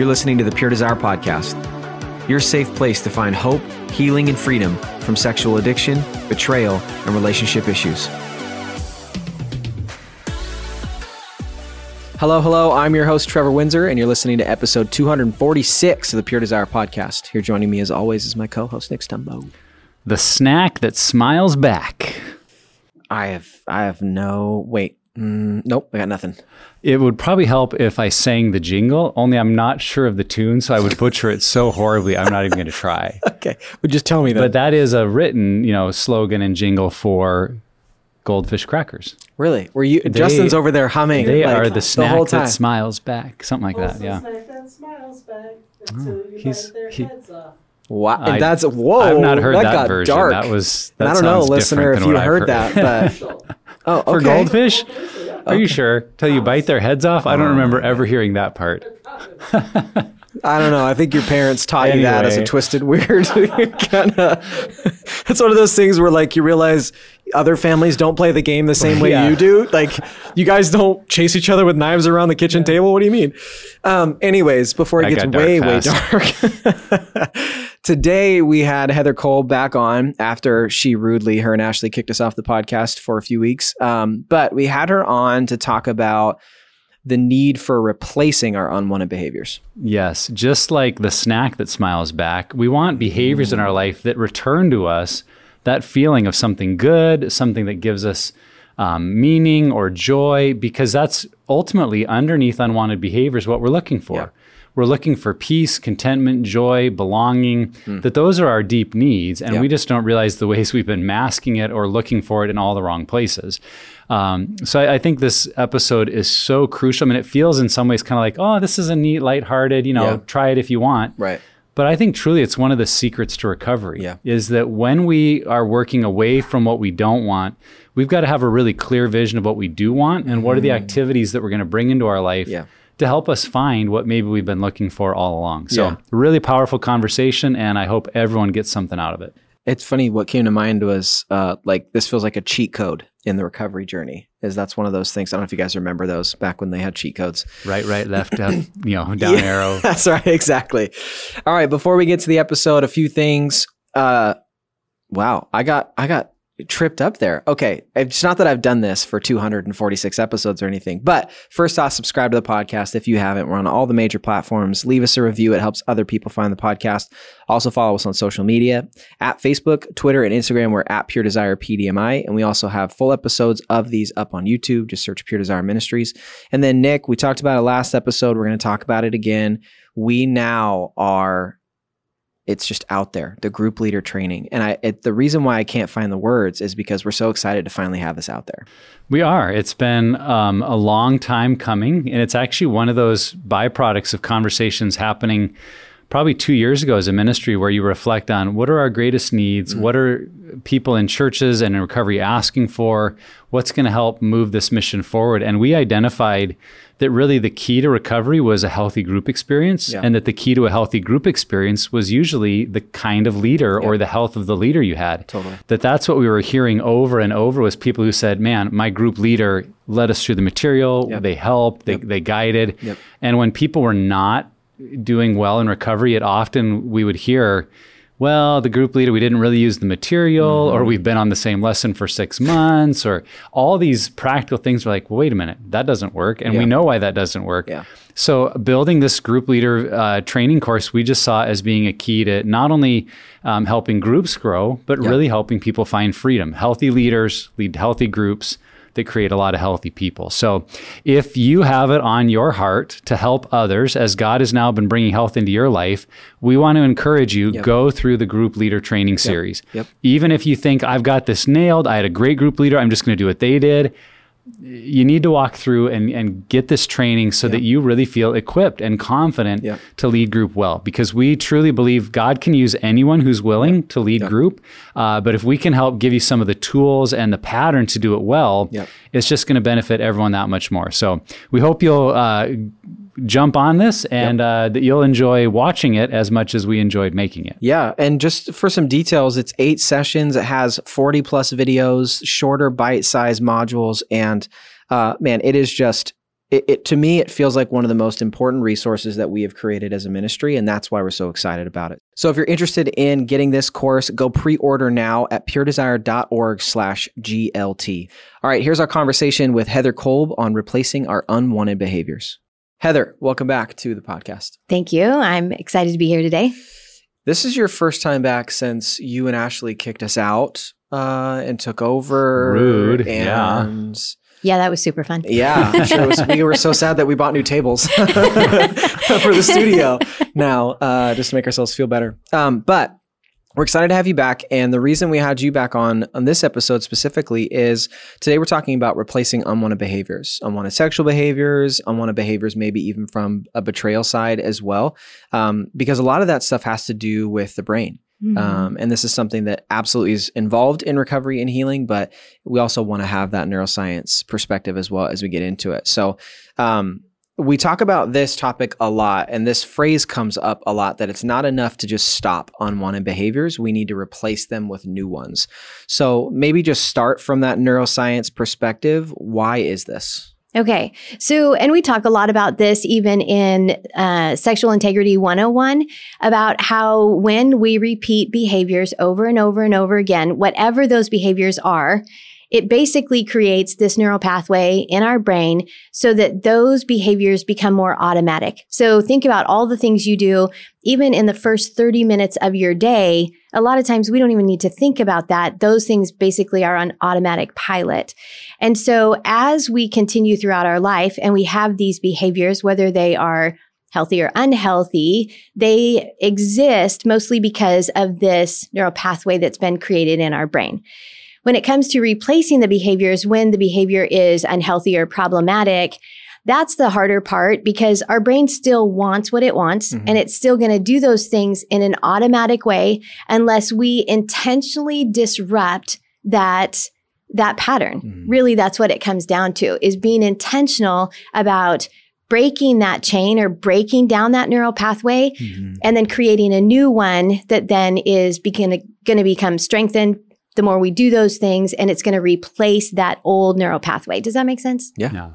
You're listening to the Pure Desire Podcast, your safe place to find hope, healing, and freedom from sexual addiction, betrayal, and relationship issues. Hello, hello. I'm your host, Trevor Winsor, and you're listening to episode 246 of the Pure Desire Podcast. Here joining me, as always, is my co host, Nick Stumbo. The snack that smiles back. I have, I have no, wait, mm, nope, I got nothing. It would probably help if I sang the jingle, only I'm not sure of the tune, so I would butcher it so horribly, I'm not even going to try. Okay, well, just tell me that. But that is a written, you know, slogan and jingle for Goldfish crackers. really, were you? Justin's over there humming. They like, are the snack whole that smiles back, something like that. Also Yeah. snack that smiles back until you he's- bite their he- heads off. Wow, I- and that's whoa. I've not heard that, got version. Dark. That was. That I don't know, listener, if you what I've heard that, but So, oh, okay. For goldfish? Are you sure? Till you bite their heads off? I don't remember um, ever hearing that part. I don't know. I think your parents taught you that as a twisted weird. kind of. It's one of those things where like you realize other families don't play the game the same way Yeah. you do. Like you guys don't chase each other with knives around the kitchen table. What do you mean? Um, anyways, before it That gets way way fast. dark. Today we had Heather Kolb back on after she rudely her and Ashley kicked us off the podcast for a few weeks. Um, but we had her on to talk about the need for replacing our unwanted behaviors. Yes, just like the snack that smiles back, we want behaviors in our life that return to us that feeling of something good, something that gives us um, meaning or joy, because that's ultimately underneath unwanted behaviors what we're looking for. Yeah. We're looking for peace, contentment, joy, belonging, that those are our deep needs. And Yeah. we just don't realize the ways we've been masking it or looking for it in all the wrong places. Um, so I, I think this episode is so crucial. I mean, it feels in some ways kind of like, oh, this is a neat, lighthearted, you know, Yeah. try it if you want. Right. But I think truly it's one of the secrets to recovery Yeah. is that when we are working away from what we don't want, we've got to have a really clear vision of what we do want and what are the activities that we're going to bring into our life Mm. Yeah. to help us find what maybe we've been looking for all along. So, Yeah. really powerful conversation, and I hope everyone gets something out of it. It's funny. What came to mind was uh, like this feels like a cheat code in the recovery journey. Is that's one of those things? I don't know if you guys remember those back when they had cheat codes. Right, right, left, up, you know, down Yeah, arrow. That's right. Exactly. All right. Before we get to the episode, a few things. Uh, wow. I got I got tripped up there. Okay. It's not that I've done this for 246 episodes or anything, but first off, subscribe to the podcast if you haven't. We're on all the major platforms. Leave us a review. It helps other people find the podcast. Also follow us on social media at Facebook, Twitter, and Instagram. We're at Pure Desire PDMI. And we also have full episodes of these up on YouTube. Just search Pure Desire Ministries. And then Nick, we talked about it last episode. We're going to talk about it again. We now are it's just out there the group leader training and i it, the reason why i can't find the words is because we're so excited to finally have this out there We are. It's been um, a long time coming, and it's actually one of those byproducts of conversations happening probably two years ago as a ministry where you reflect on what are our greatest needs, mm. what are people in churches and in recovery asking for, what's going to help move this mission forward. And we identified that really the key to recovery was a healthy group experience, Yeah. and that the key to a healthy group experience was usually the kind of leader or the health of the leader you had Totally. that that's what we were hearing over and over was people who said, "Man, my group leader led us through the material. Yep. They helped. They they guided." Yep. And when people were not doing well in recovery, it often we would hear, "Well, the group leader, we didn't really use the material, Mm-hmm. or we've been on the same lesson for six months, or all these practical things." Were like, well, "Wait a minute, that doesn't work," and Yeah. we know why that doesn't work. Yeah. So, building this group leader uh, training course, we just saw as being a key to not only um, helping groups grow, but really helping people find freedom. Healthy leaders lead healthy groups that create a lot of healthy people. So, if you have it on your heart to help others, as God has now been bringing health into your life, we want to encourage you go through the group leader training series. Yep. Even if you think I've got this nailed, I had a great group leader, I'm just going to do what they did you need to walk through and, and get this training so that you really feel equipped and confident Yeah. to lead group well. Because we truly believe god can use anyone who's willing to lead group uh, but if we can help give you some of the tools and the pattern to do it well it's just going to benefit everyone that much more. So we hope you'll uh, jump on this and uh, that you'll enjoy watching it as much as we enjoyed making it Yeah. And just for some details, it's eight sessions. It has 40 plus videos, shorter bite size modules. And uh, man, it is just, it, it to me it feels like one of the most important resources that we have created as a ministry and that's why we're so excited about it so if you're interested in getting this course go pre-order now at puredesire.org slash glt all right here's our conversation with heather kolb on replacing our unwanted behaviors heather welcome back to the podcast Thank you. I'm excited to be here today. this is your first time back since you and ashley kicked us out uh, and took over Rude, yeah. and Yeah, that was super fun. Yeah, sure was, we were so sad that we bought new tables for the studio now, uh, just to make ourselves feel better. Um, but we're excited to have you back, and the reason we had you back on on this episode specifically is today we're talking about replacing unwanted behaviors, unwanted sexual behaviors, unwanted behaviors, maybe even from a betrayal side as well, um, because a lot of that stuff has to do with the brain. Mhm. Um, and this is something that absolutely is involved in recovery and healing, but we also want to have that neuroscience perspective as well as we get into it. So, um, we talk about this topic a lot, and this phrase comes up a lot that it's not enough to just stop unwanted behaviors. We need to replace them with new ones. So, maybe just start from that neuroscience perspective. Why is this? Okay. So, and we talk a lot about this even in uh, Sexual Integrity 101 about how when we repeat behaviors over and over and over again, whatever those behaviors are, it basically creates this neural pathway in our brain so that those behaviors become more automatic. So think about all the things you do, even in the first 30 minutes of your day. A lot of times we don't even need to think about that. Those things basically are on automatic pilot. And so as we continue throughout our life and we have these behaviors, whether they are healthy or unhealthy, they exist mostly because of this neural pathway that's been created in our brain. When it comes to replacing the behaviors when the behavior is unhealthy or problematic, that's the harder part because our brain still wants what it wants Mhm. and it's still going to do those things in an automatic way unless we intentionally disrupt that that pattern. Mhm. Really that's what it comes down to is being intentional about breaking that chain or breaking down that neural pathway and then creating a new one that then is begin, going to become strengthened the more we do those things and it's going to replace that old neural pathway. Does that make sense? Yeah.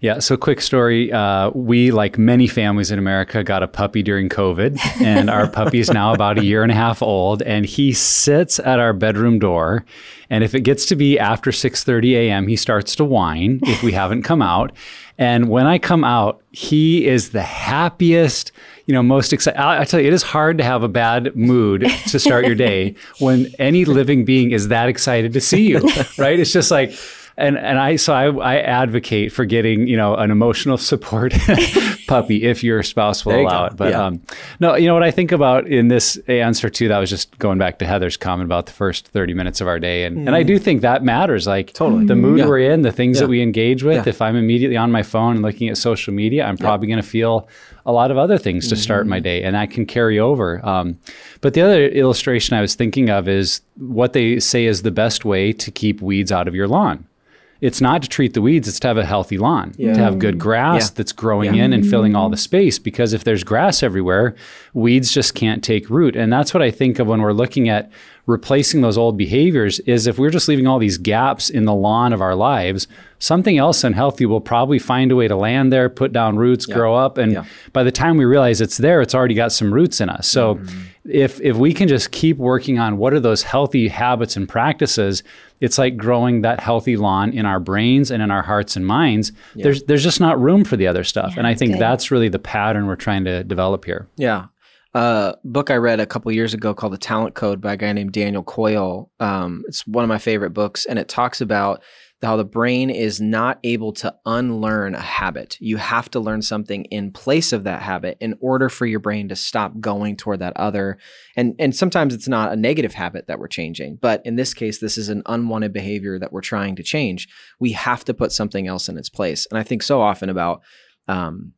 Yeah. So, quick story. Uh, we, like many families in America, got a puppy during COVID, and our puppy is now about a year and a half old. And he sits at our bedroom door, and if it gets to be after 6:30 a.m., he starts to whine if we haven't come out. And when I come out, he is the happiest, you know, most excited. I, I tell you, it is hard to have a bad mood to start your day when any living being is that excited to see you, right? It's just like, and and I so I, I advocate for getting you know an emotional support puppy if your spouse will you allow go. it. But Yeah. um, no, you know what I think about in this answer too. That was just going back to Heather's comment about the first thirty minutes of our day, and and I do think that matters. Like Totally. the mood Yeah. we're in, the things Yeah. that we engage with. Yeah. If I'm immediately on my phone and looking at social media, I'm probably going to feel a lot of other things to start Mm-hmm. my day, and that can carry over. Um, but the other illustration I was thinking of is what they say is the best way to keep weeds out of your lawn it's not to treat the weeds, it's to have a healthy lawn, Yeah. to have good grass Yeah. that's growing Yeah. in and filling all the space. Because if there's grass everywhere, weeds just can't take root. And that's what I think of when we're looking at replacing those old behaviors is if we're just leaving all these gaps in the lawn of our lives, something else unhealthy will probably find a way to land there, put down roots, grow up. And by the time we realize it's there, it's already got some roots in us. So Mm-hmm. If if we can just keep working on what are those healthy habits and practices, it's like growing that healthy lawn in our brains and in our hearts and minds. There's there's just not room for the other stuff. Yeah, and I think good. that's really the pattern we're trying to develop here. Yeah. A book I read a couple years ago called The Talent Code by a guy named Daniel Coyle. Um, it's one of my favorite books, and it talks about how the brain is not able to unlearn a habit. You have to learn something in place of that habit in order for your brain to stop going toward that other. And and sometimes it's not a negative habit that we're changing, but in this case, this is an unwanted behavior that we're trying to change. We have to put something else in its place. And I think so often about um,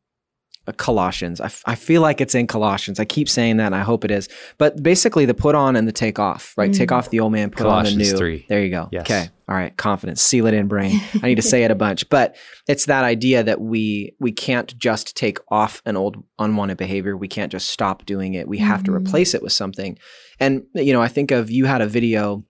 Colossians. I, f- I feel like it's in Colossians. I keep saying that and I hope it is. But basically the put on and the take off, right? Take off the old man, put on the new. 3. There you go. Yes. Okay. All right. Confidence. Seal it in brain. I need to say it a bunch. But it's that idea that we we can't just take off an old unwanted behavior. We can't just stop doing it. We have to Mhm. replace it with something. And you know, I think of you had a video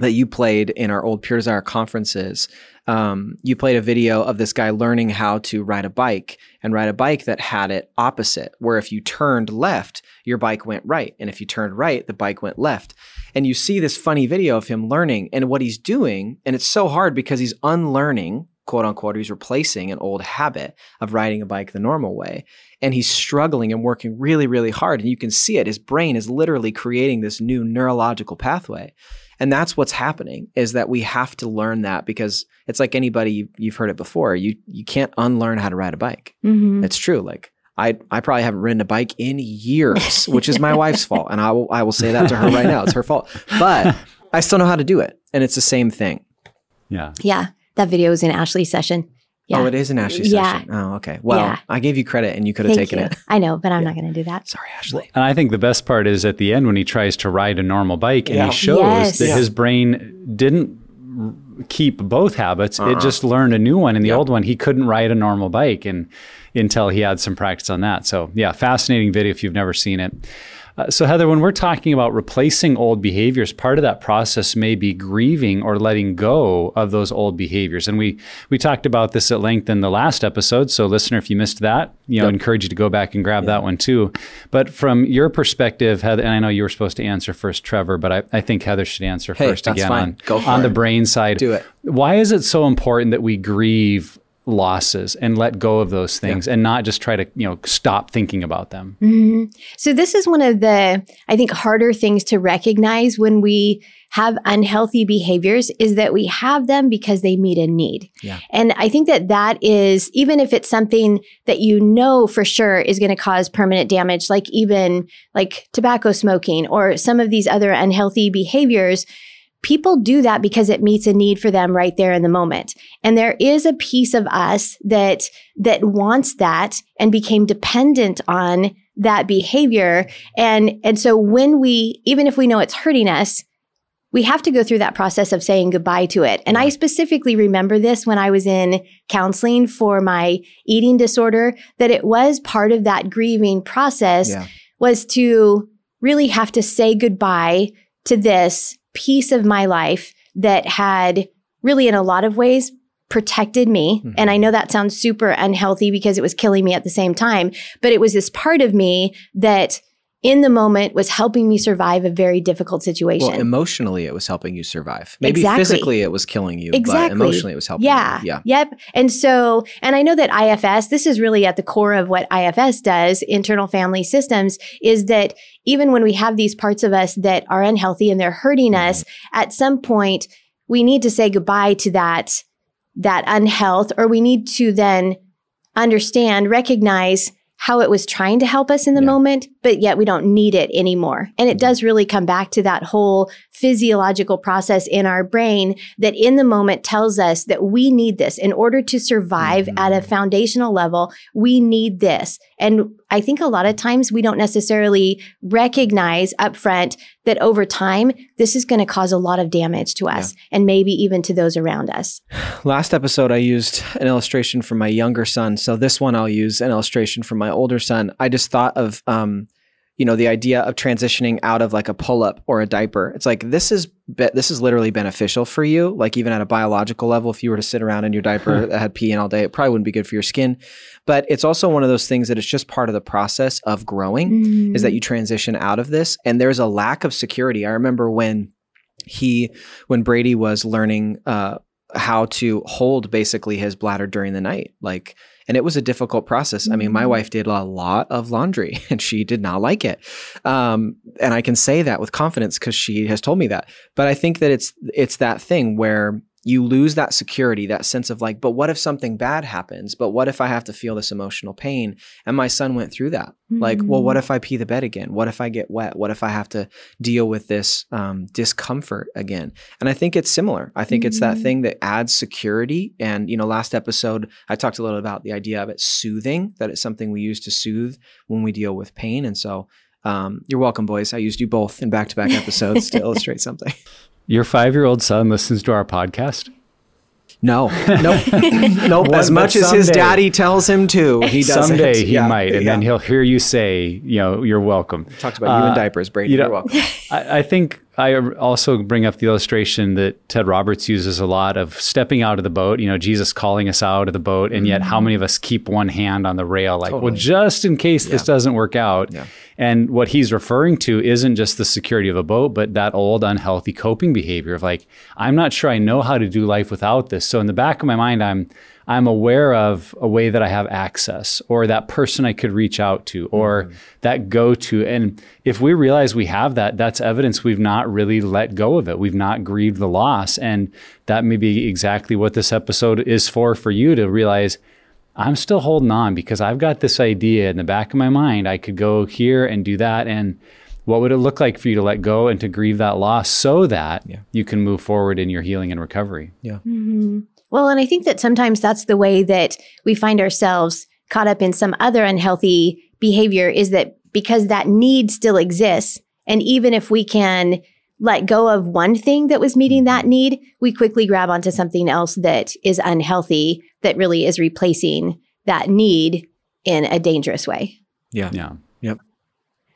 that you played in our old Pure Desire conferences. Um, you played a video of this guy learning how to ride a bike and ride a bike that had it opposite, where if you turned left, your bike went right. And if you turned right, the bike went left. And you see this funny video of him learning and what he's doing. And it's so hard because he's unlearning, quote unquote, he's replacing an old habit of riding a bike the normal way. And he's struggling and working really, really hard. And you can see it. His brain is literally creating this new neurological pathway. And that's what's happening is that we have to learn that because it's like anybody you've heard it before. You you can't unlearn how to ride a bike. Mhm. It's true. Like I I probably haven't ridden a bike in years, which is my wife's fault, and I will I will say that to her right now. It's her fault, but I still know how to do it, and it's the same thing. Yeah. Yeah, that video was in Ashley's session. Yeah. Oh, it is an Ashley Yeah. session. Oh, okay. Well, Yeah. I gave you credit, and you could have Thank taken you. it. I know, but I'm not going to do that. Sorry, Ashley. And I think the best part is at the end when he tries to ride a normal bike and he shows Yes. that Yeah. his brain didn't keep both habits. Uh-uh. It just learned a new one. And the Yeah. old one, he couldn't ride a normal bike and until he had some practice on that. So yeah, fascinating video if you've never seen it. Uh, so Heather, when we're talking about replacing old behaviors, part of that process may be grieving or letting go of those old behaviors. And we we talked about this at length in the last episode. So listener, if you missed that, you know, Yep. encourage you to go back and grab that one too. But from your perspective, Heather, and I know you were supposed to answer first, Trevor, but I, I think Heather should answer Hey, first again fine. on, Go on the brain side. Do it. Why is it so important that we grieve losses and let go of those things and not just try to, you know, stop thinking about them? Mhm. So this is one of the I think harder things to recognize when we have unhealthy behaviors is that we have them because they meet a need. Yeah. And I think that that is even if it's something that you know for sure is going to cause permanent damage like even like tobacco smoking or some of these other unhealthy behaviors people do that because it meets a need for them right there in the moment. And there is a piece of us that that wants that and became dependent on that behavior. And and so when we even if we know it's hurting us we have to go through that process of saying goodbye to it. And i specifically remember this when i was in counseling for my eating disorder that it was part of that grieving process Yeah. was to really have to say goodbye to this piece of my life that had really, in a lot of ways, protected me. Mhm. And I know that sounds super unhealthy because it was killing me at the same time, but it was this part of me that in the moment was helping me survive a very difficult situation. Well, emotionally, it was helping you survive. Maybe Exactly. physically, it was killing you, Exactly. but emotionally, it was helping Yeah. you. Yeah. Yep. And so, and I know that IFS, this is really at the core of what IFS does, internal family systems, is that even when we have these parts of us that are unhealthy and they're hurting Mm-hmm. us, at some point we need to say goodbye to that, that unhealth, or we need to then understand, recognize how it was trying to help us in the Yeah. moment, but yet we don't need it anymore. And it mm-hmm. does really come back to that whole physiological process in our brain that in the moment tells us that we need this in order to survive Mhm. at a foundational level. We need this. And I think a lot of times we don't necessarily recognize upfront that over time, this is going to cause a lot of damage to us and maybe even to those around us. Last episode, I used an illustration from my younger son. So this one, I'll use an illustration from my older son. I just thought of, um, you know, the idea of transitioning out of like a pull up or a diaper. It's like this is be- this is literally beneficial for you. Like even at a biological level, if you were to sit around in your diaper that had pee in all day, it probably wouldn't be good for your skin. But it's also one of those things that it's just part of the process of growing. is that you transition out of this and there's a lack of security. I remember when he when Brady was learning uh how to hold basically his bladder during the night like and it was a difficult process. I mean, my Mhm. wife did a lot of laundry and she did not like it. Um, and I can say that with confidence because she has told me that. But I think that it's it's that thing where you lose that security, that sense of like, but what if something bad happens? But what if I have to feel this emotional pain? And my son went through that. Like, well, what if I pee the bed again? What if I get wet? What if I have to deal with this um, discomfort again? And I think it's similar. I think it's that Mhm. thing that adds security. And, you know, last episode, I talked a little about the idea of it soothing, that it's something we use to soothe when we deal with pain. And so, um, you're welcome, boys. I used you both in back to back episodes to illustrate something. Your five year old son listens to our podcast. No, nope, nope. As much but as his daddy tells him to, he doesn't. Someday he Yeah, might, and yeah. then he'll hear you say, you know, you're welcome. talked about you Uh, and diapers, Brady. you You know- are welcome. I, I think I also bring up the illustration that Ted Roberts uses a lot of stepping out of the boat. You know, Jesus calling us out of the boat, and yet how mm-hmm. many of us keep one hand on the rail, like, well, just in case this doesn't work out. Yeah. And what he's referring to isn't just the security of a boat, but that old unhealthy coping behavior of like, I'm not sure I know how to do life without this. So in the back of my mind, I'm I'm aware of a way that I have access or that person I could reach out to or that go to. And if we realize we have that, that's evidence we've not really let go of it. We've not grieved the loss. And that may be exactly what this episode is for for you to realize I'm still holding on because I've got this idea in the back of my mind. I could go here and do that. And what would it look like for you to let go and to grieve that loss so that Yeah. you can move forward in your healing and recovery? Mhm. Well, and I think that sometimes that's the way that we find ourselves caught up in some other unhealthy behavior is that because that need still exists. And even if we can let go of one thing that was meeting that mm-hmm. need, we quickly grab onto something else that is unhealthy that really is replacing that need in a dangerous way. Yeah. Yeah. Yep.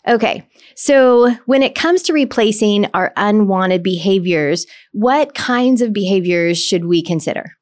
Okay. So when it comes to replacing our unwanted behaviors, what kinds of behaviors should we consider?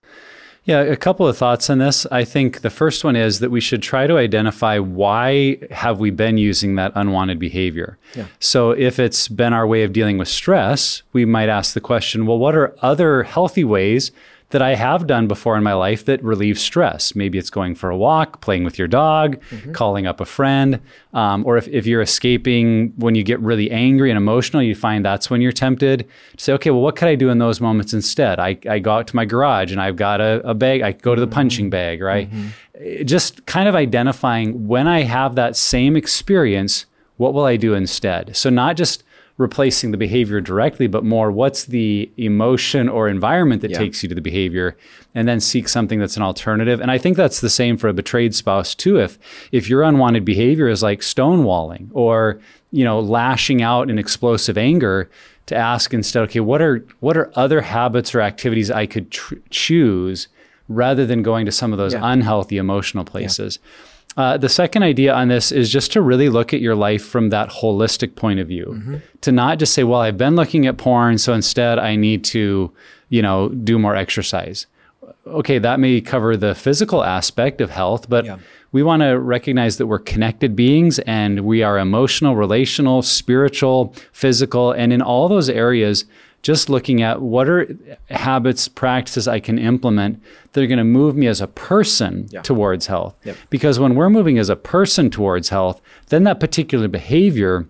Yeah, a couple of thoughts on this. I think the first one is that we should try to identify why have we been using that unwanted behavior. Yeah. So if it's been our way of dealing with stress, we might ask the question, well, what are other healthy ways that I have done before in my life that relieve stress? Maybe it's going for a walk, playing with your dog, calling up a friend, um, or if, if you're escaping when you get really angry and emotional, you find that's when you're tempted to say, okay, well, what could I do in those moments instead? I, I go out to my garage and I've got a, a bag, I go to the punching bag, right? Eh, Just kind of identifying when I have that same experience, what will I do instead? So, not just replacing the behavior directly, but more what's the emotion or environment that Yeah. takes you to the behavior, and then seek something that's an alternative. And I think that's the same for a betrayed spouse too. If if your unwanted behavior is like stonewalling or you know lashing out in explosive anger, to ask instead, okay, what are what are other habits or activities I could tr- choose rather than going to some of those Yeah. unhealthy emotional places. Uh, the second idea on this is just to really look at your life from that holistic point of view. To not just say, well, I've been looking at porn, so instead I need to, you know, do more exercise. Okay, that may cover the physical aspect of health, but Yeah. we want to recognize that we're connected beings and we are emotional, relational, spiritual, physical, and in all those areas, just looking at what are habits, practices I can implement that are going to move me as a person Yeah. towards health. Yep. Because when we're moving as a person towards health, then that particular behavior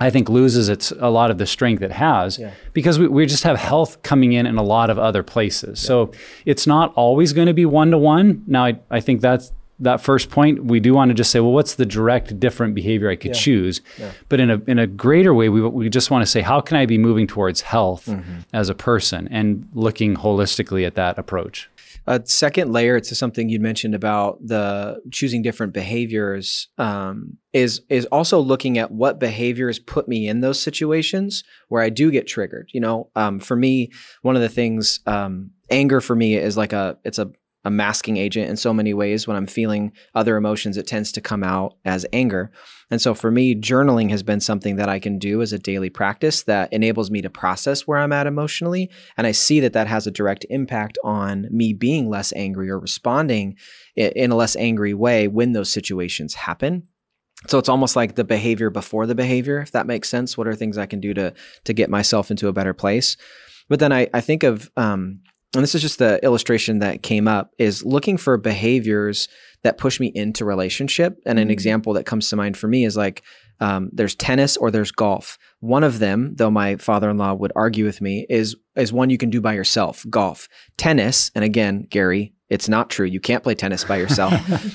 I think loses its a lot of the strength it has Yeah. because we, we just have health coming in in a lot of other places. So it's not always going to be one to one. Now, I, I think that's that first point. We do want to just say, well, what's the direct different behavior I could Yeah. choose? Yeah. But in a in a greater way, we we just want to say, how can I be moving towards health Mm-hmm. as a person and looking holistically at that approach? A second layer to something you mentioned about the choosing different behaviors um, is is also looking at what behaviors put me in those situations where I do get triggered. You know, um, for me, one of the things, um, anger for me is like a it's a a masking agent in so many ways. When I'm feeling other emotions, it tends to come out as anger. And so for me, journaling has been something that I can do as a daily practice that enables me to process where I'm at emotionally. And I see that that has a direct impact on me being less angry or responding in a less angry way when those situations happen. So it's almost like the behavior before the behavior, if that makes sense. What are things I can do to to get myself into a better place? But then I, I think of um, and this is just the illustration that came up is looking for behaviors that push me into relationship. And an Mhm. example that comes to mind for me is like um, there's tennis or there's golf. One of them though my father-in-law would argue with me is is one you can do by yourself golf. Tennis and again gary it's not true. You can't play tennis by yourself.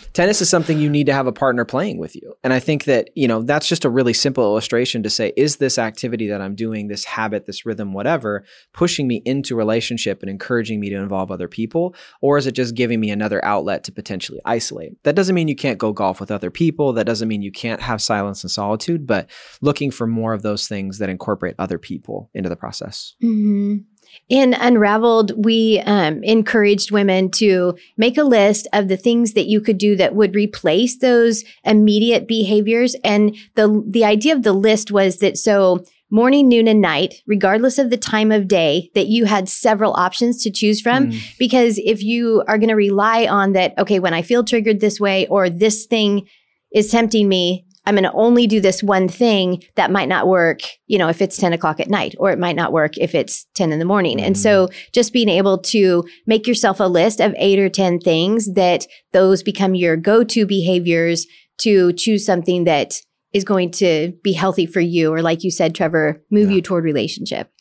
Tennis is something you need to have a partner playing with you. And i think that you know that's just a really simple illustration to say is this activity that i'm doing this habit this rhythm whatever pushing me into relationship and encouraging me to involve other people? Or is it just giving me another outlet to potentially isolate? That doesn't mean you can't go golf with other people. That doesn't mean you can't have silence and solitude but looking for more of those things that incorporate other people into the process. Mhm. In Unraveled, we um, encouraged women to make a list of the things that you could do that would replace those immediate behaviors. And the the idea of the list was that so morning, noon, and night, regardless of the time of day, that you had several options to choose from. Mm. Because if you are going to rely on that, okay, when I feel triggered this way or this thing is tempting me, I'm going to only do this one thing that might not work, you know, if it's 10 o'clock at night, or it might not work if it's 10 in the morning. And so mm-hmm. just being able to make yourself a list of eight or 10 things that those become your go to behaviors to choose something that is going to be healthy for you, or like you said, Trevor, move Yeah. you toward relationship.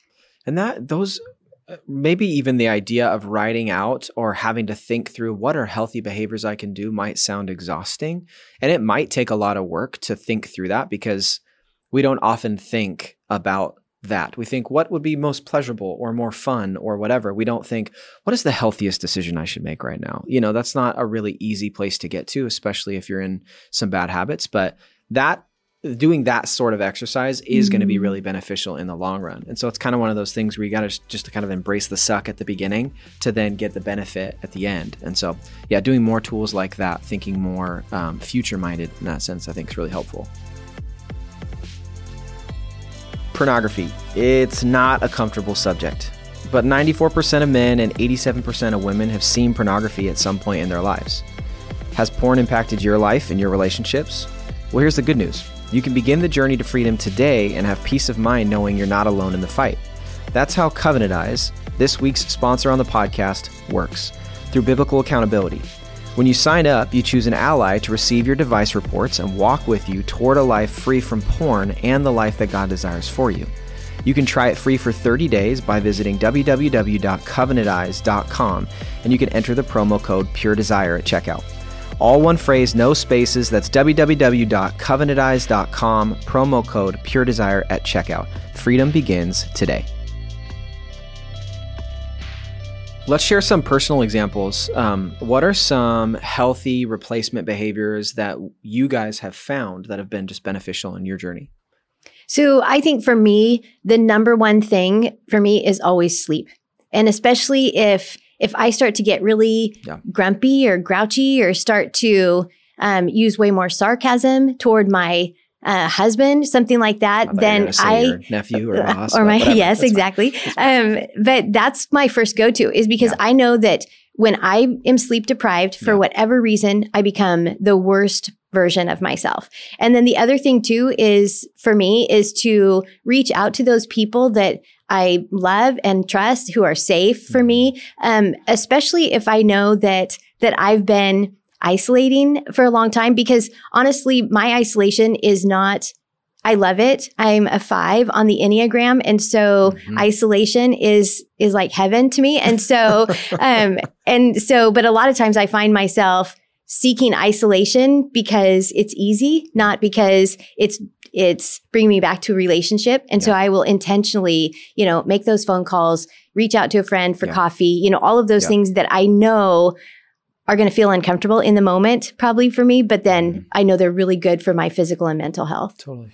And that those Uh, maybe even the idea of writing out or having to think through what are healthy behaviors I can do might sound exhausting. And it might take a lot of work to think through that because we don't often think about that. We think what would be most pleasurable or more fun or whatever. We don't think what is the healthiest decision I should make right now. You know, that's not a really easy place to get to, especially if you're in some bad habits, but that doing that sort of exercise is going to be really beneficial in the long run. And so it's kind of one of those things where you got to just to kind of embrace the suck at the beginning to then get the benefit at the end. And so, yeah, doing more tools like that, thinking more um, future minded in that sense, I think is really helpful. Pornography. It's not a comfortable subject, but 94% of men and 87% of women have seen pornography at some point in their lives. Has porn impacted your life and your relationships? Well, here's the good news. You can begin the journey to freedom today and have peace of mind knowing you're not alone in the fight. That's how Covenant Eyes, this week's sponsor on the podcast, works through biblical accountability. When you sign up, you choose an ally to receive your device reports and walk with you toward a life free from porn and the life that God desires for you. You can try it free for 30 days by visiting www.covenanteyes.com and you can enter the promo code Pure Desire at checkout. All one phrase, no spaces. That's www.covenanteyes.com, promo code Pure Desire at checkout. Freedom begins today. Let's share some personal examples. Um, what are some healthy replacement behaviors that you guys have found that have been just beneficial in your journey? So I think for me, the number one thing for me is always sleep. And especially if if I start to get really Yeah. grumpy or grouchy or start to um, use way more sarcasm toward my uh, husband, something like that, I thought you were then I your nephew or boss, or my yes, That's exactly. Um, but that's my first go to is because Yeah. I know that when I am sleep deprived for Yeah. whatever reason, I become the worst version of myself. And then the other thing too is for me is to reach out to those people that I love and trust who are safe for me, um, especially if I know that that I've been isolating for a long time because honestly, my isolation is not I love it. I'm a five on the Enneagram. And so Mhm. isolation is, is like heaven to me. And so, um, and so, but a lot of times I find myself seeking isolation because it's easy, not because it's, it's bringing me back to a relationship. And so I will intentionally, you know, make those phone calls, reach out to a friend for Yeah. coffee, you know, all of those Yeah. things that I know are going to feel uncomfortable in the moment, probably for me, but then Mm-hmm. I know they're really good for my physical and mental health. Totally.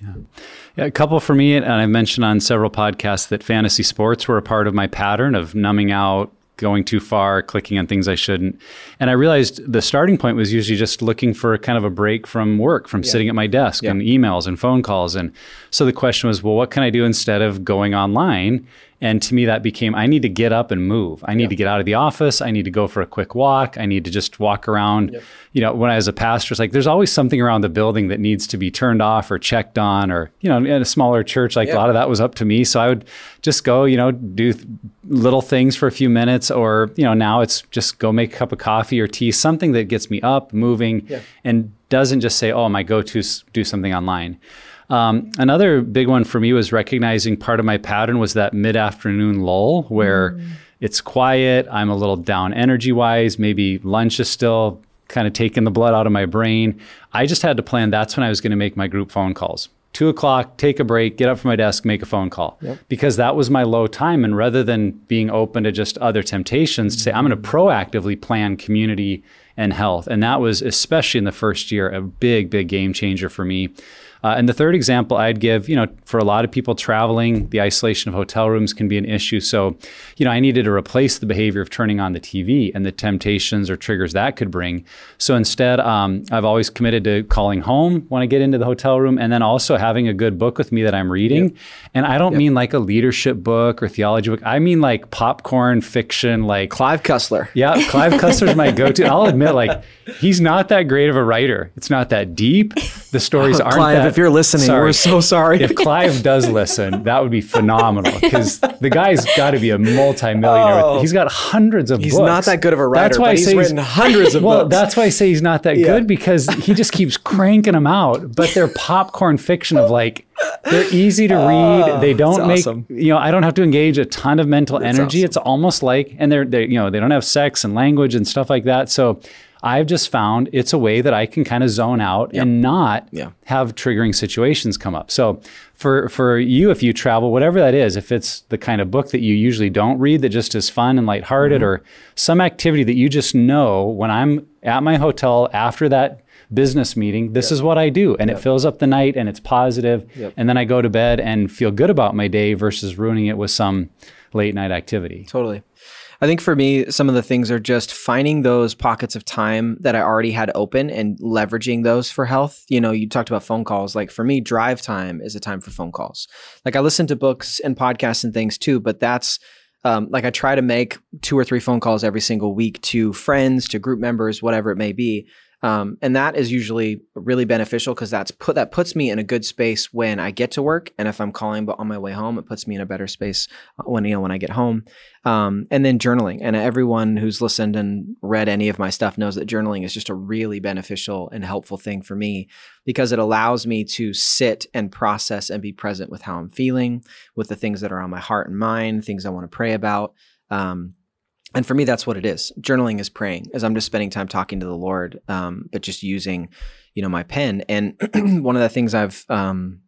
Yeah, a couple for me, and I've mentioned on several podcasts that fantasy sports were a part of my pattern of numbing out, going too far, clicking on things I shouldn't. And I realized the starting point was usually just looking for kind of a break from work, from sitting at my desk Yeah. and emails and phone calls. And so the question was, well, what can I do instead of going online? And to me, that became I need to get up and move. I need to get out of the office. I need to go for a quick walk. I need to just walk around. You know, when I was a pastor, it's like there's always something around the building that needs to be turned off or checked on, or, you know, in a smaller church, like a lot of that was up to me. So I would just go, you know, do little things for a few minutes, or, you know, now it's just go make a cup of coffee or tea, something that gets me up, moving, Yeah. and doesn't just say, oh, my go to do something online. Um, another big one for me was recognizing part of my pattern was that mid afternoon lull where it's quiet. I'm a little down energy wise. Maybe lunch is still kind of taking the blood out of my brain. I just had to plan that's when I was going to make my group phone calls. Two o'clock, take a break, get up from my desk, make a phone call. Because that was my low time. And rather than being open to just other temptations, to say, I'm going to proactively plan community and health. And that was, especially in the first year, a big, big game changer for me. Uh, and the third example I'd give, you know, for a lot of people traveling, the isolation of hotel rooms can be an issue. So, you know, I needed to replace the behavior of turning on the TV and the temptations or triggers that could bring. So instead, um, I've always committed to calling home when I get into the hotel room and then also having a good book with me that I'm reading. Yep. And I don't yep. mean like a leadership book or theology book. I mean like popcorn fiction, like Clive Cussler. Yeah, Clive Cussler's my go-to. I'll admit, like, he's not that great of a writer. It's not that deep. The stories aren't Clive, that, if you're listening, sorry. we're so sorry. if Clive does listen, that would be phenomenal because the guy's got to be a multimillionaire. Oh, he's got hundreds of he's books. not that good of a writer, that's why I say he's written hundreds of well, books. that's why I say he's not that yeah. good because he just keeps cranking them out. But they're popcorn fiction of like they're easy to read. Oh, they don't make awesome. you know. I don't have to engage a ton of mental that's energy. Awesome. It's almost like, and they're they you know they don't have sex and language and stuff like that. So I've just found it's a way that I can kind of zone out yep. and not yeah. have triggering situations come up. So for for you, if you travel, whatever that is, if it's the kind of book that you usually don't read that just is fun and lighthearted, mm-hmm. or some activity that you just know when I'm at my hotel after that business meeting, this yep. is what I do. And yep. it fills up the night and it's positive. And then I go to bed and feel good about my day versus ruining it with some late night activity. Totally. I think for me, some of the things are just finding those pockets of time that I already had open and leveraging those for health. You know, you talked about phone calls. Like for me, drive time is a time for phone calls. Like I listen to books and podcasts and things too, but that's um, like I try to make two or three phone calls every single week to friends, to group members, whatever it may be. Um, and that is usually really beneficial because that's put that puts me in a good space when I get to work, and if I'm calling but on my way home, it puts me in a better space uh, when you know when I get home. Um, and then journaling, and everyone who's listened and read any of my stuff knows that journaling is just a really beneficial and helpful thing for me because it allows me to sit and process and be present with how I'm feeling, with the things that are on my heart and mind, things I want to pray about. Um, and for me that's what it is. Journaling is praying as i'm just spending time talking to the lord um, but just using you know my pen. And one of the things i've um,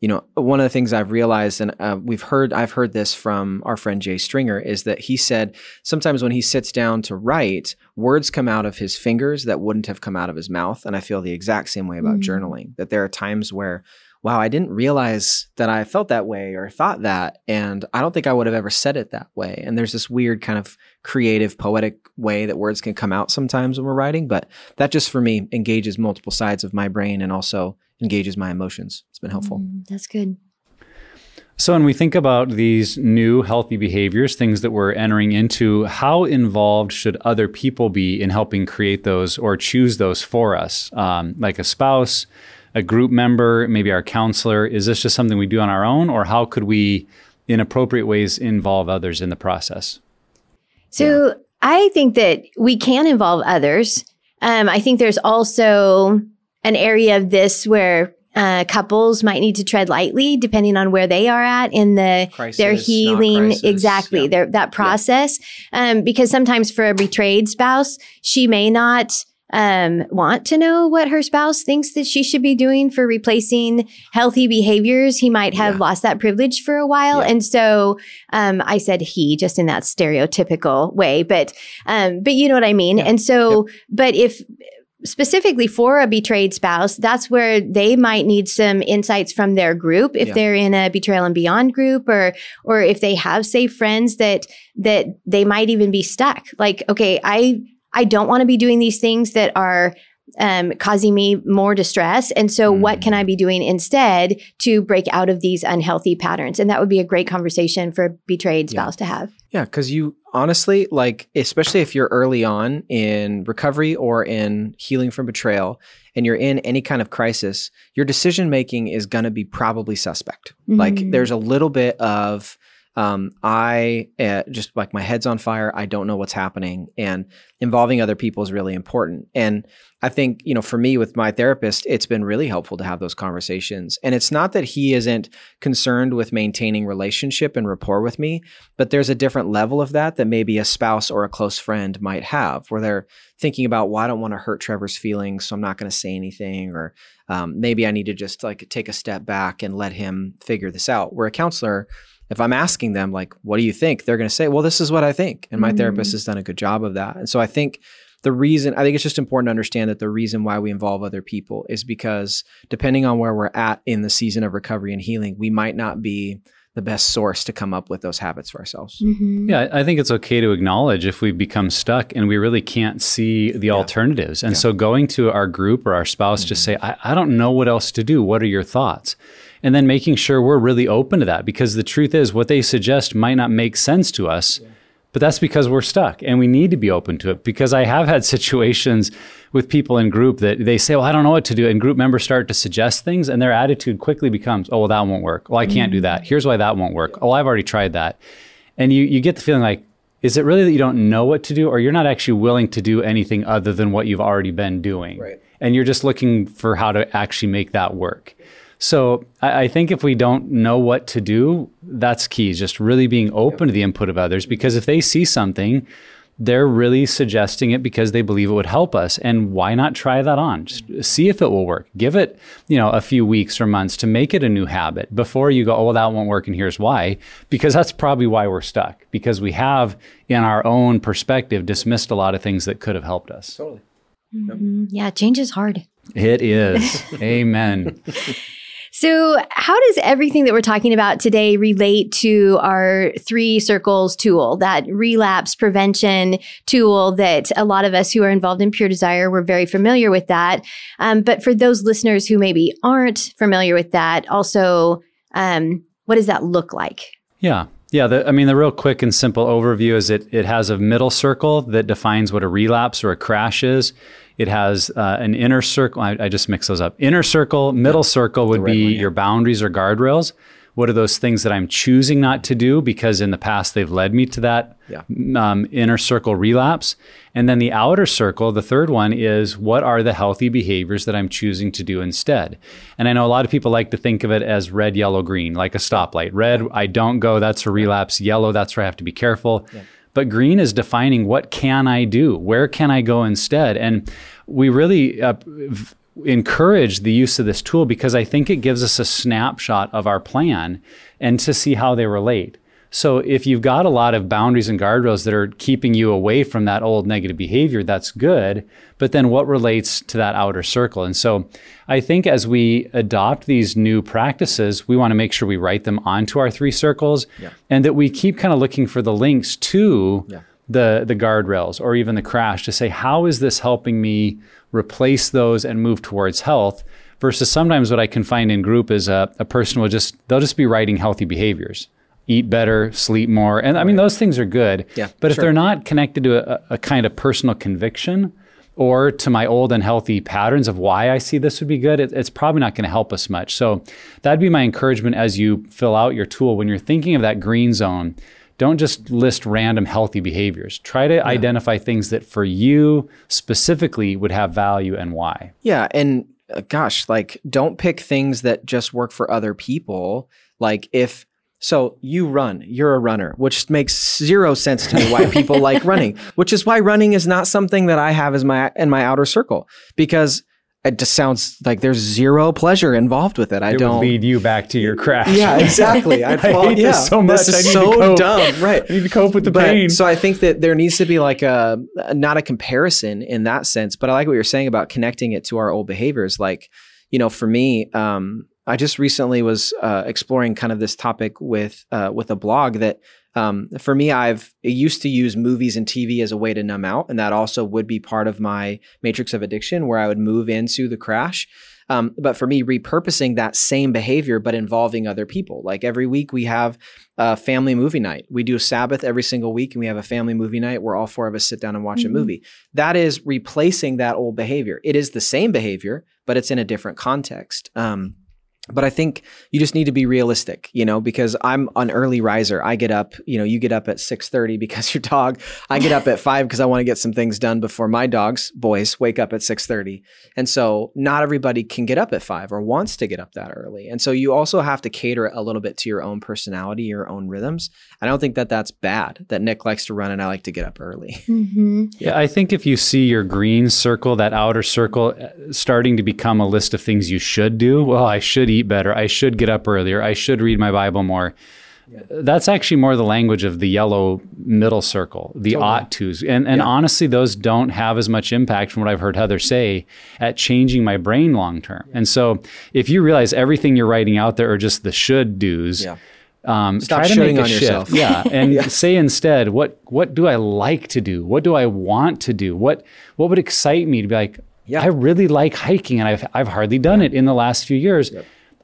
you know one of the things i've realized and uh, we've heard i've heard this from our friend jay stringer is that he said sometimes when he sits down to write words come out of his fingers that wouldn't have come out of his mouth. And i feel the exact same way about mm-hmm. journaling that there are times where wow, I didn't realize that I felt that way or thought that. And I don't think I would have ever said it that way. And there's this weird kind of creative, poetic way that words can come out sometimes when we're writing. But that just for me engages multiple sides of my brain and also engages my emotions. It's been helpful. Mm, that's good. So, when we think about these new healthy behaviors, things that we're entering into, how involved should other people be in helping create those or choose those for us? Um, like a spouse, a group member, maybe our counselor? Is this just something we do on our own, or how could we, in appropriate ways, involve others in the process? So yeah. I think that we can involve others. Um, I think there's also an area of this where uh, couples might need to tread lightly depending on where they are at in the crisis, their healing exactly yeah. their that process yeah. um, because sometimes for a betrayed spouse she may not um, want to know what her spouse thinks that she should be doing for replacing healthy behaviors. He might have yeah. lost that privilege for a while. Yeah. And so, um, I said he just in that stereotypical way, but, um, but you know what I mean? Yeah. And so, but if, specifically for a betrayed spouse, that's where they might need some insights from their group if yeah. they're in a betrayal and beyond group or or if they have safe friends that that they might even be stuck. Like, okay, I I don't want to be doing these things that are um, causing me more distress. And so, mm. what can I be doing instead to break out of these unhealthy patterns? And that would be a great conversation for a betrayed spouse yeah. to have. Yeah, because you honestly, like, especially if you're early on in recovery or in healing from betrayal and you're in any kind of crisis, your decision making is going to be probably suspect. Mm. Like, there's a little bit of, um, I uh, just like my head's on fire. I don't know what's happening, and involving other people is really important. And I think you know, for me with my therapist, it's been really helpful to have those conversations. And it's not that he isn't concerned with maintaining relationship and rapport with me, but there's a different level of that that maybe a spouse or a close friend might have, where they're thinking about, well, I don't want to hurt Trevor's feelings, so I'm not going to say anything, or um, maybe I need to just like take a step back and let him figure this out. Where a counselor if I'm asking them like, what do you think? They're going to say, well, this is what I think. And my mm-hmm. therapist has done a good job of that. And so I think the reason I think it's just important to understand that the reason why we involve other people is because depending on where we're at in the season of recovery and healing, we might not be the best source to come up with those habits for ourselves. Mhm. Yeah, I think it's okay to acknowledge if we've become stuck and we really can't see the alternatives. And Yeah. so going to our group or our spouse, just say, Mm-hmm. I, I don't know what else to do. What are your thoughts? And then making sure we're really open to that because the truth is, what they suggest might not make sense to us. But that's because we're stuck and we need to be open to it. Because I have had situations with people in group that they say, Well, I don't know what to do. And group members start to suggest things, and their attitude quickly becomes, Oh, well, that won't work. Well, I can't do mm. that. Here's why that won't work. Oh, I've already tried that. And you, you get the feeling like, is it really that you don't know what to do, or you're not actually willing to do anything other than what you've already been doing? Right. And you're just looking for how to actually make that work. So I, I think if we don't know what to do, that's key. Just really being open to the input of others, because if they see something, they're really suggesting it because they believe it would help us. And why not try that on? Just see if it will work. Give it, you know, a few weeks or months to make it a new habit before you go, oh, well, that won't work. And here's why. Because that's probably why we're stuck. Because we have, in our own perspective, dismissed a lot of things that could have helped us. Totally. Mhm. Yeah, change is hard. It is. Amen. So, how does everything that we're talking about today relate to our three circles tool, that relapse prevention tool that a lot of us who are involved in Pure Desire, we're very familiar with that. Um, but for those listeners who maybe aren't familiar with that, also, um, what does that look like? Yeah. Yeah, the, I mean, the real quick and simple overview is it, it has a middle circle that defines what a relapse or a crash is. It has uh, an inner circle. I, I just mix those up. Inner circle, middle circle would be one, yeah. your boundaries or guardrails. What are those things that I'm choosing not to do because in the past they've led me to that Yeah. um, inner circle relapse? And then the outer circle, the third one is what are the healthy behaviors that I'm choosing to do instead? And I know a lot of people like to think of it as red, yellow, green, like a stoplight. Red, I don't go, that's a relapse. Yellow, that's where I have to be careful. But green is defining what can I do? Where can I go instead? And we really uh, encourage the use of this tool because I think it gives us a snapshot of our plan and to see how they relate. So if you've got a lot of boundaries and guardrails that are keeping you away from that old negative behavior, that's good. But then what relates to that outer circle? And so I think as we adopt these new practices, we want to make sure we write them onto our three circles Yeah. and that we keep kind of looking for the links to Yeah. The the guardrails or even the crash to say how is this helping me replace those and move towards health versus sometimes what i can find in group is a, a person will just they'll just be writing healthy behaviors eat better sleep more and i mean those things are good Yeah, but if sure. they're not connected to a, a kind of personal conviction or to my old unhealthy patterns of why I see this would be good, it, it's probably not going to help us much. So that'd be my encouragement as you fill out your tool. When you're thinking of that green zone, don't just list random healthy behaviors. Try to identify things that for you specifically would have value and why. Yeah, and uh, gosh, like don't pick things that just work for other people. Like if so you run, you're a runner, which makes zero sense to me why people like running, which is why running is not something that I have as my in my outer circle because it just sounds like there's zero pleasure involved with it. I It don't lead you back to your crash. Yeah, exactly. I'd I fall, hate yeah, this so much. This I is need to so cope. dumb, right? I need to cope with the But- pain. So I think that there needs to be like a not a comparison in that sense, but I like what you're saying about connecting it to our old behaviors. Like, you know, for me, um, I just recently was uh, exploring kind of this topic with uh, with a blog that um, for me, I've used to use movies and TV as a way to numb out, and that also would be part of my matrix of addiction, where I would move into the crash. Um, but for me, repurposing that same behavior, but involving other people. Like every week, we have a family movie night. We do a Sabbath every single week, and we have a family movie night where all four of us sit down and watch Mhm. a movie. That is replacing that old behavior. It is the same behavior, but it's in a different context. Um, but I think you just need to be realistic, you know, because I'm an early riser. I get up, you know, you get up at 6:30 because your dog. I get up at 5 because I want to get some things done before my dogs, boys, wake up at 6:30. And so not everybody can get up at 5 or wants to get up that early. And so you also have to cater a little bit to your own personality, your own rhythms. I don't think that that's bad that Nick likes to run and I like to get up early. hmm Yeah, I think if you see your green circle, that outer circle, uh, starting to become a list of things you should do, well, I should eat better. I should get up earlier. I should read my Bible more. that's actually more the language of the yellow middle circle, the Totally. ought tos. And, and Yeah. honestly, those don't have as much impact from what I've heard Heather say at changing my brain long term. And so if you realize everything you're writing out there are just the should do's, Yeah. um, Stop try to make a on shift. yourself. Yeah, and Yeah. say instead, what what do I like to do? What do I want to do? What what would excite me to be like? Yeah. I really like hiking, and I've I've hardly done it in the last few years.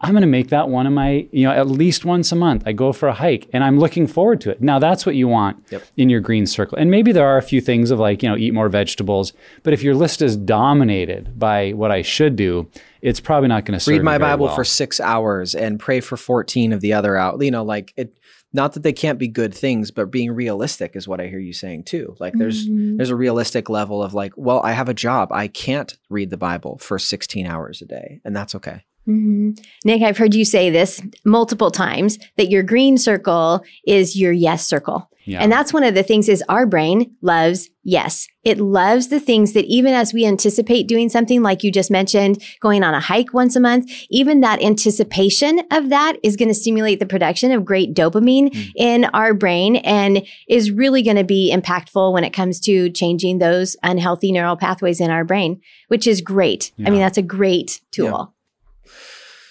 I'm going to make that one of my, you know, at least once a month. I go for a hike, and I'm looking forward to it. Now that's what you want Yep. in your green circle. And maybe there are a few things of like, you know, eat more vegetables. But if your list is dominated by what I should do, it's probably not going to serve read you my very Bible well. for six hours and pray for 14 of the other out. You know, like it, not that they can't be good things, but being realistic is what I hear you saying too. Like there's, Mhm. there's a realistic level of like, well, I have a job. I can't read the Bible for 16 hours a day and that's okay. Mhm. Nick, I've heard you say this multiple times that your green circle is your yes circle. Yeah. And that's one of the things is our brain loves yes. It loves the things that even as we anticipate doing something like you just mentioned, going on a hike once a month, even that anticipation of that is going to stimulate the production of great dopamine Mm. in our brain and is really going to be impactful when it comes to changing those unhealthy neural pathways in our brain, which is great. I mean, that's a great tool.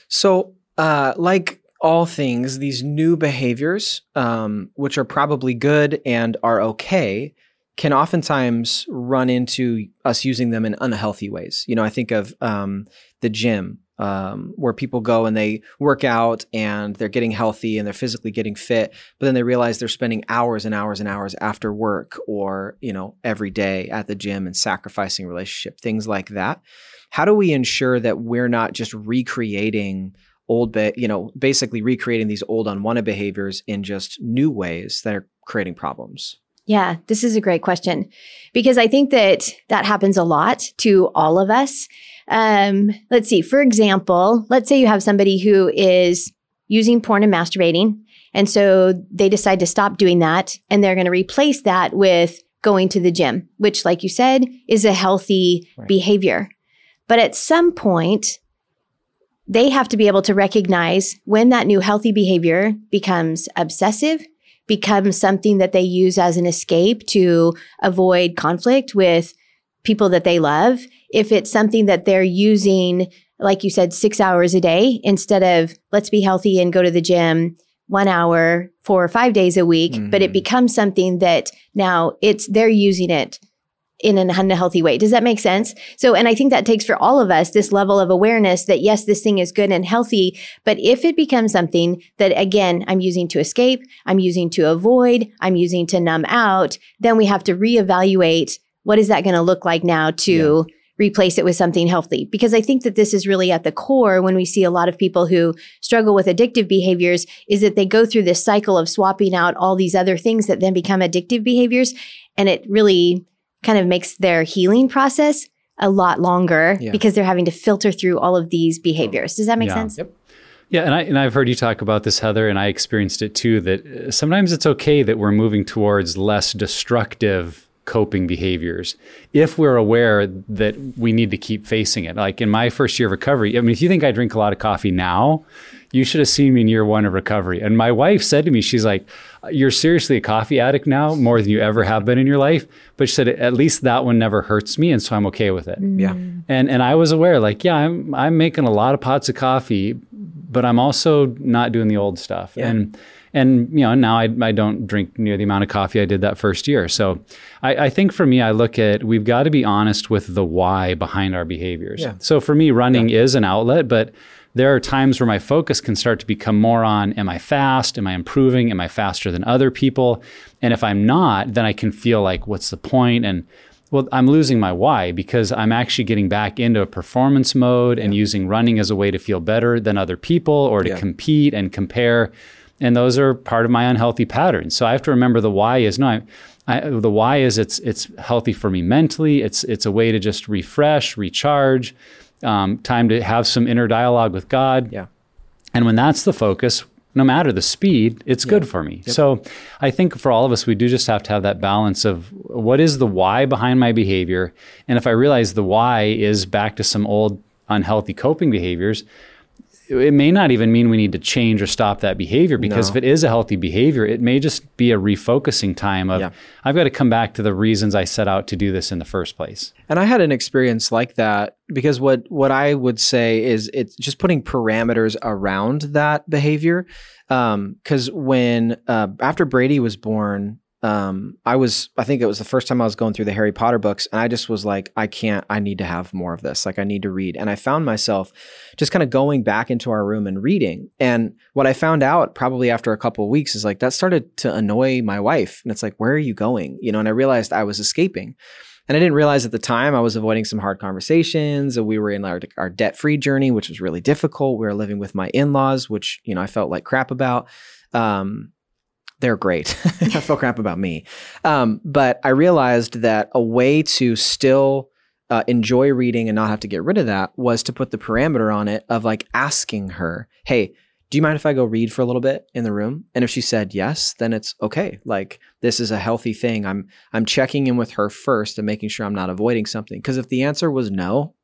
So, uh, like all things, these new behaviors, um, which are probably good and are okay, can oftentimes run into us using them in unhealthy ways. You know, I think of um, the gym. Um, where people go and they work out and they're getting healthy and they're physically getting fit, but then they realize they're spending hours and hours and hours after work or, you know, every day at the gym and sacrificing relationship, things like that how do we ensure that we're not just recreating old be- you know basically recreating these old unwanted behaviors in just new ways that are creating problems Yeah, this is a great question because I think that that happens a lot to all of us. Um, let's see, for example, let's say you have somebody who is using porn and masturbating. And so they decide to stop doing that and they're going to replace that with going to the gym, which, like you said, is a healthy Right. behavior. But at some point, they have to be able to recognize when that new healthy behavior becomes obsessive, becomes something that they use as an escape to avoid conflict with people that they love. If it's something that they're using, like you said, six hours a day instead of let's be healthy and go to the gym one hour, four or five days a week, but it Mhm. becomes something that now it's they're using it in an unhealthy way. Does that make sense? So, and I think that takes for all of us this level of awareness that yes, this thing is good and healthy, but if it becomes something that again, I'm using to escape, I'm using to avoid, I'm using to numb out, then we have to reevaluate what is that going to look like now to replace it with something healthy? Because I think that this is really at the core when we see a lot of people who struggle with addictive behaviors is that they go through this cycle of swapping out all these other things that then become addictive behaviors. And it really kind of makes their healing process a lot longer Yeah. because they're having to filter through all of these behaviors. Does that make Yeah. sense? Yep. Yeah, and I and I've heard you talk about this, Heather, and I experienced it too. That uh, sometimes it's okay that we're moving towards less destructive coping behaviors if we're aware that we need to keep facing it. Like in my first year of recovery, I mean, if you think I drink a lot of coffee now, you should have seen me in year one of recovery. And my wife said to me, she's like, "You're seriously a coffee addict now, more than you ever have been in your life." But she said, "At least that one never hurts me, and so I'm okay with it." yeah And and I was aware, like, yeah, I'm I'm making a lot of pots of coffee, but I'm also not doing the old stuff. Yeah. And and you know now I, I don't drink near the amount of coffee I did that first year. So I, I think for me I look at we've got to be honest with the why behind our behaviors. Yeah. So for me running is an outlet, but there are times where my focus can start to become more on am I fast? Am I improving? Am I faster than other people? And if I'm not, then I can feel like what's the point? And well, I'm losing my why because I'm actually getting back into a performance mode and using running as a way to feel better than other people or to Yeah. compete and compare. And those are part of my unhealthy patterns. So I have to remember the why is no, I, I, the why is it's it's healthy for me mentally. It's it's a way to just refresh, recharge, um, time to have some inner dialogue with God. yeah And when that's the focus, no matter the speed, it's good for me. So I think for all of us, we do just have to have that balance of what is the why behind my behavior. And if I realize the why is back to some old unhealthy coping behaviors, it may not even mean we need to change or stop that behavior because No. if it is a healthy behavior, it may just be a refocusing time of Yeah. I've got to come back to the reasons I set out to do this in the first place. And I had an experience like that because what what I would say is it's just putting parameters around that behavior. Because when uh, after Brady was born, um, I was I think it was the first time I was going through the Harry Potter books, and I just was like, I can't. I need to have more of this. Like I need to read. And I found myself just kind of going back into our room and reading. And what I found out probably after a couple of weeks is like that started to annoy my wife. And it's like, where are you going? You know. And I realized I was escaping. And I didn't realize at the time I was avoiding some hard conversations. We were in our, our debt free journey, which was really difficult. We were living with my in laws, which, you know, I felt like crap about. Um, they're great. I feel crap about me. Um, but I realized that a way to still uh, enjoy reading and not have to get rid of that was to put the parameter on it of like asking her, hey, do you mind if I go read for a little bit in the room? And if she said yes, then it's okay. Like this is a healthy thing. I'm I'm checking in with her first and making sure I'm not avoiding something. Because if the answer was no,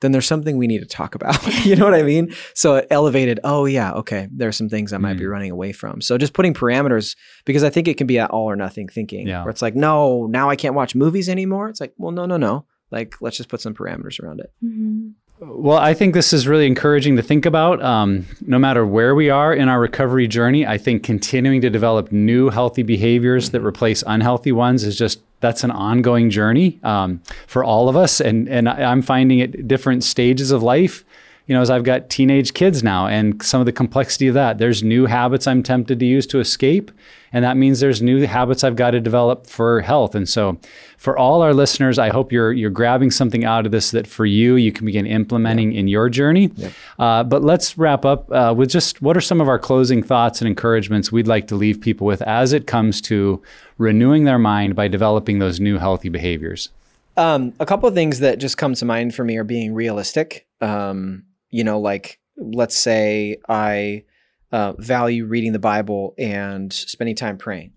then there's something we need to talk about. you know what I mean? So it elevated, oh yeah, okay, there are some things I might be Mm. running away from. So just putting parameters because I think it can be at all or nothing thinking Yeah. where it's like, no, now I can't watch movies anymore. It's like, well, no, no, no. Like let's just put some parameters around it. Mhm. Well, I think this is really encouraging to think about. Um, no matter where we are in our recovery journey, I think continuing to develop new healthy behaviors that replace unhealthy ones is just that's an ongoing journey um, for all of us. And and I'm finding at different stages of life. You know, as I've got teenage kids now, and some of the complexity of that. There's new habits I'm tempted to use to escape, and that means there's new habits I've got to develop for health. And so, for all our listeners, I hope you're you're grabbing something out of this that for you you can begin implementing in your journey. Uh, but let's wrap up uh, with just what are some of our closing thoughts and encouragements we'd like to leave people with as it comes to renewing their mind by developing those new healthy behaviors. Um, a couple of things that just come to mind for me are being realistic. Um, you know, like let's say I uh, value reading the Bible and spending time praying.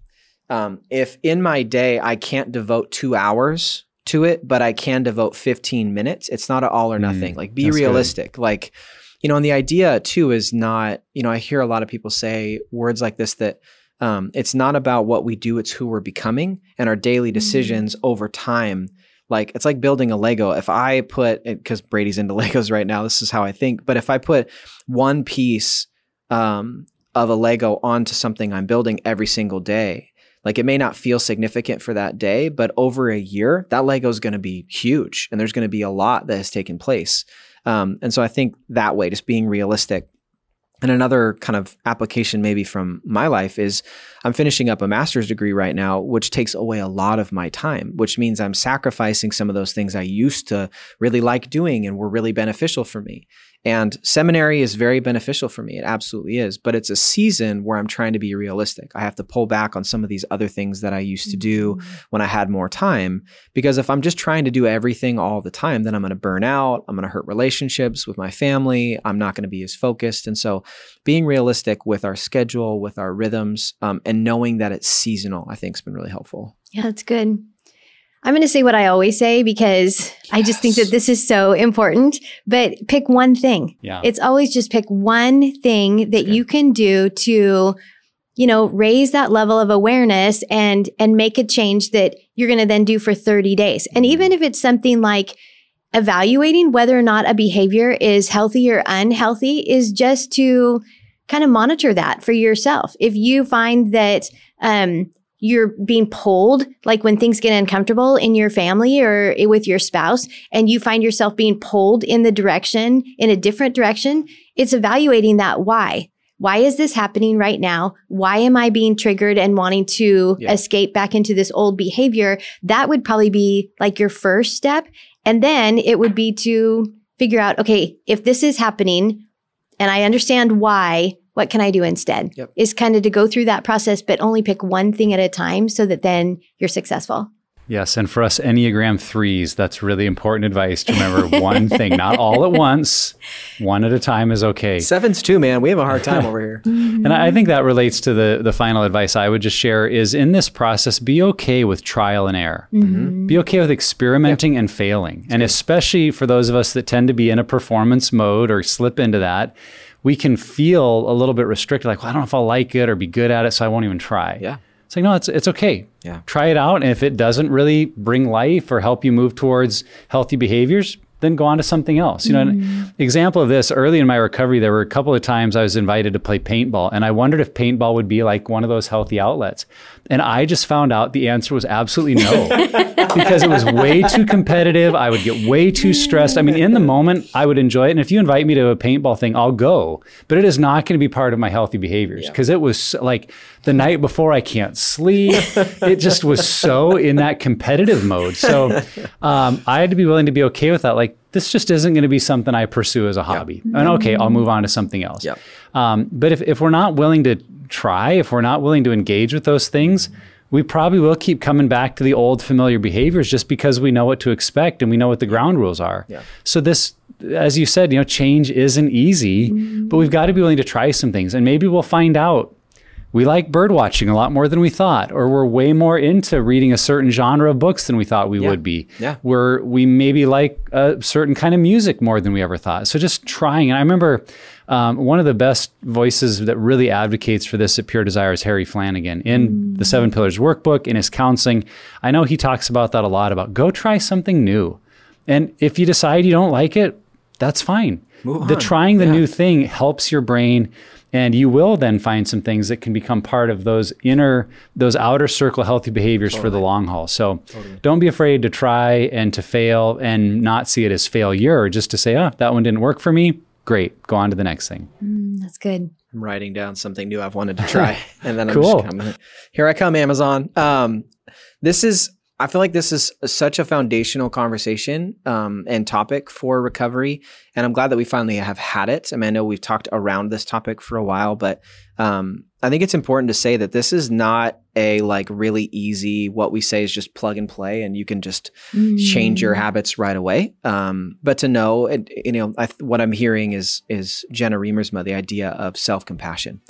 Um, if in my day I can't devote two hours to it, but I can devote 15 minutes, it's not an all or Mm, nothing. like be that's good. realistic. Like, you know, and the idea too is not, you know, I hear a lot of people say words like this that um, it's not about what we do, it's who we're becoming and our daily decisions over time like it's like building a lego. If i put because brady's into legos right now this is how i think but if i put one piece um, of a lego onto something i'm building every single day like it may not feel significant for that day but over a year that lego is going to be huge and there's going to be a lot that has taken place. Um, and so i think that way just being realistic and another kind of application, maybe from my life, is I'm finishing up a master's degree right now, which takes away a lot of my time, which means I'm sacrificing some of those things I used to really like doing and were really beneficial for me. And seminary is very beneficial for me. It absolutely is. But it's a season where I'm trying to be realistic. I have to pull back on some of these other things that I used to do when I had more time. Because if I'm just trying to do everything all the time, then I'm going to burn out. I'm going to hurt relationships with my family. I'm not going to be as focused. And so being realistic with our schedule, with our rhythms, um, and knowing that it's seasonal, I think has been really helpful. Yeah, that's good. I'm going to say what I always say because I just think that this is so important. But pick one thing. Yeah. It's always just pick one thing that Okay. you can do to, you know, raise that level of awareness and and make a change that you're going to then do for 30 days. And Mm-hmm. even if it's something like evaluating whether or not a behavior is healthy or unhealthy is just to kind of monitor that for yourself. If you find that um you're being pulled, like when things get uncomfortable in your family or with your spouse, and you find yourself being pulled in the direction, in a different direction, it's evaluating that why. Why is this happening right now? Why am I being triggered and wanting to Yeah. escape back into this old behavior? That would probably be like your first step. And then it would be to figure out, okay, if this is happening and I understand why, what can I do instead? Yep. Is kind of to go through that process, but only pick one thing at a time so that then you're successful. Yes, and for us Enneagram threes, that's really important advice to remember one thing, not all at once, one at a time is okay. Sevens too, man. We have a hard time over here. And I think that relates to the the final advice I would just share is in this process, be okay with trial and error. Mm-hmm. Mm-hmm. Be okay with experimenting and failing. And especially for those of us that tend to be in a performance mode or slip into that, we can feel a little bit restricted, like, well, I don't know if I'll like it or be good at it, so I won't even try. Yeah. It's like, no, it's it's okay. Yeah. Try it out. And if it doesn't really bring life or help you move towards healthy behaviors, then go on to something else. You know, an example of this early in my recovery, there were a couple of times I was invited to play paintball, and I wondered if paintball would be like one of those healthy outlets. And I just found out the answer was absolutely no, because it was way too competitive. I would get way too stressed. I mean, in the moment, I would enjoy it. And if you invite me to a paintball thing, I'll go, but it is not going to be part of my healthy behaviors because it was like the night before I can't sleep. it just was so in that competitive mode. So um, I had to be willing to be okay with that. Like, this just isn't going to be something I pursue as a hobby. And okay, I'll move on to something else. Um, but if, if we're not willing to try, if we're not willing to engage with those things, we probably will keep coming back to the old familiar behaviors just because we know what to expect and we know what the ground rules are. Yeah. So this, as you said, you know, change isn't easy, but we've got to be willing to try some things, and maybe we'll find out we like bird watching a lot more than we thought, or we're way more into reading a certain genre of books than we thought we would be. Yeah. We're we maybe like a certain kind of music more than we ever thought. So just trying. And I remember um, one of the best voices that really advocates for this at Pure Desire is Harry Flanagan in the Seven Pillars workbook in his counseling. I know he talks about that a lot about go try something new. And if you decide you don't like it, that's fine. Move the on. trying the Yeah. new thing helps your brain and you will then find some things that can become part of those inner those outer circle healthy behaviors for the long haul so don't be afraid to try and to fail and not see it as failure just to say oh that one didn't work for me great go on to the next thing That's good. I'm writing down something new I've wanted to try, and then I'm Cool. just coming. Here I come, Amazon. Um, this is. I feel like this is such a foundational conversation um, and topic for recovery, and I'm glad that we finally have had it. I mean, I know we've talked around this topic for a while, but um, I think it's important to say that this is not a like really easy. What we say is just plug and play, and you can just change your habits right away. Um, but to know, and, you know, I, what I'm hearing is is Jenna Riemersma, the idea of self compassion.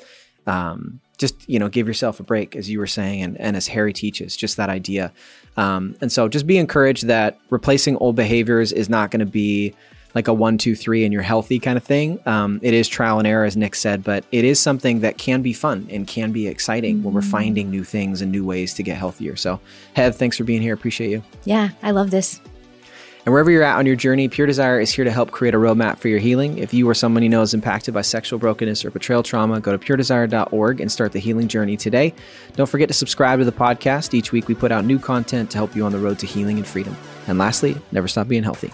Um, just you know, give yourself a break, as you were saying, and, and as Harry teaches, just that idea. Um, and so, just be encouraged that replacing old behaviors is not going to be like a one, two, three, and you're healthy kind of thing. Um, it is trial and error, as Nick said, but it is something that can be fun and can be exciting when we're finding new things and new ways to get healthier. So, Heath, thanks for being here. Appreciate you. Yeah, I love this. And wherever you're at on your journey, Pure Desire is here to help create a roadmap for your healing. If you or someone you know is impacted by sexual brokenness or betrayal trauma, go to puredesire.org and start the healing journey today. Don't forget to subscribe to the podcast. Each week we put out new content to help you on the road to healing and freedom. And lastly, never stop being healthy.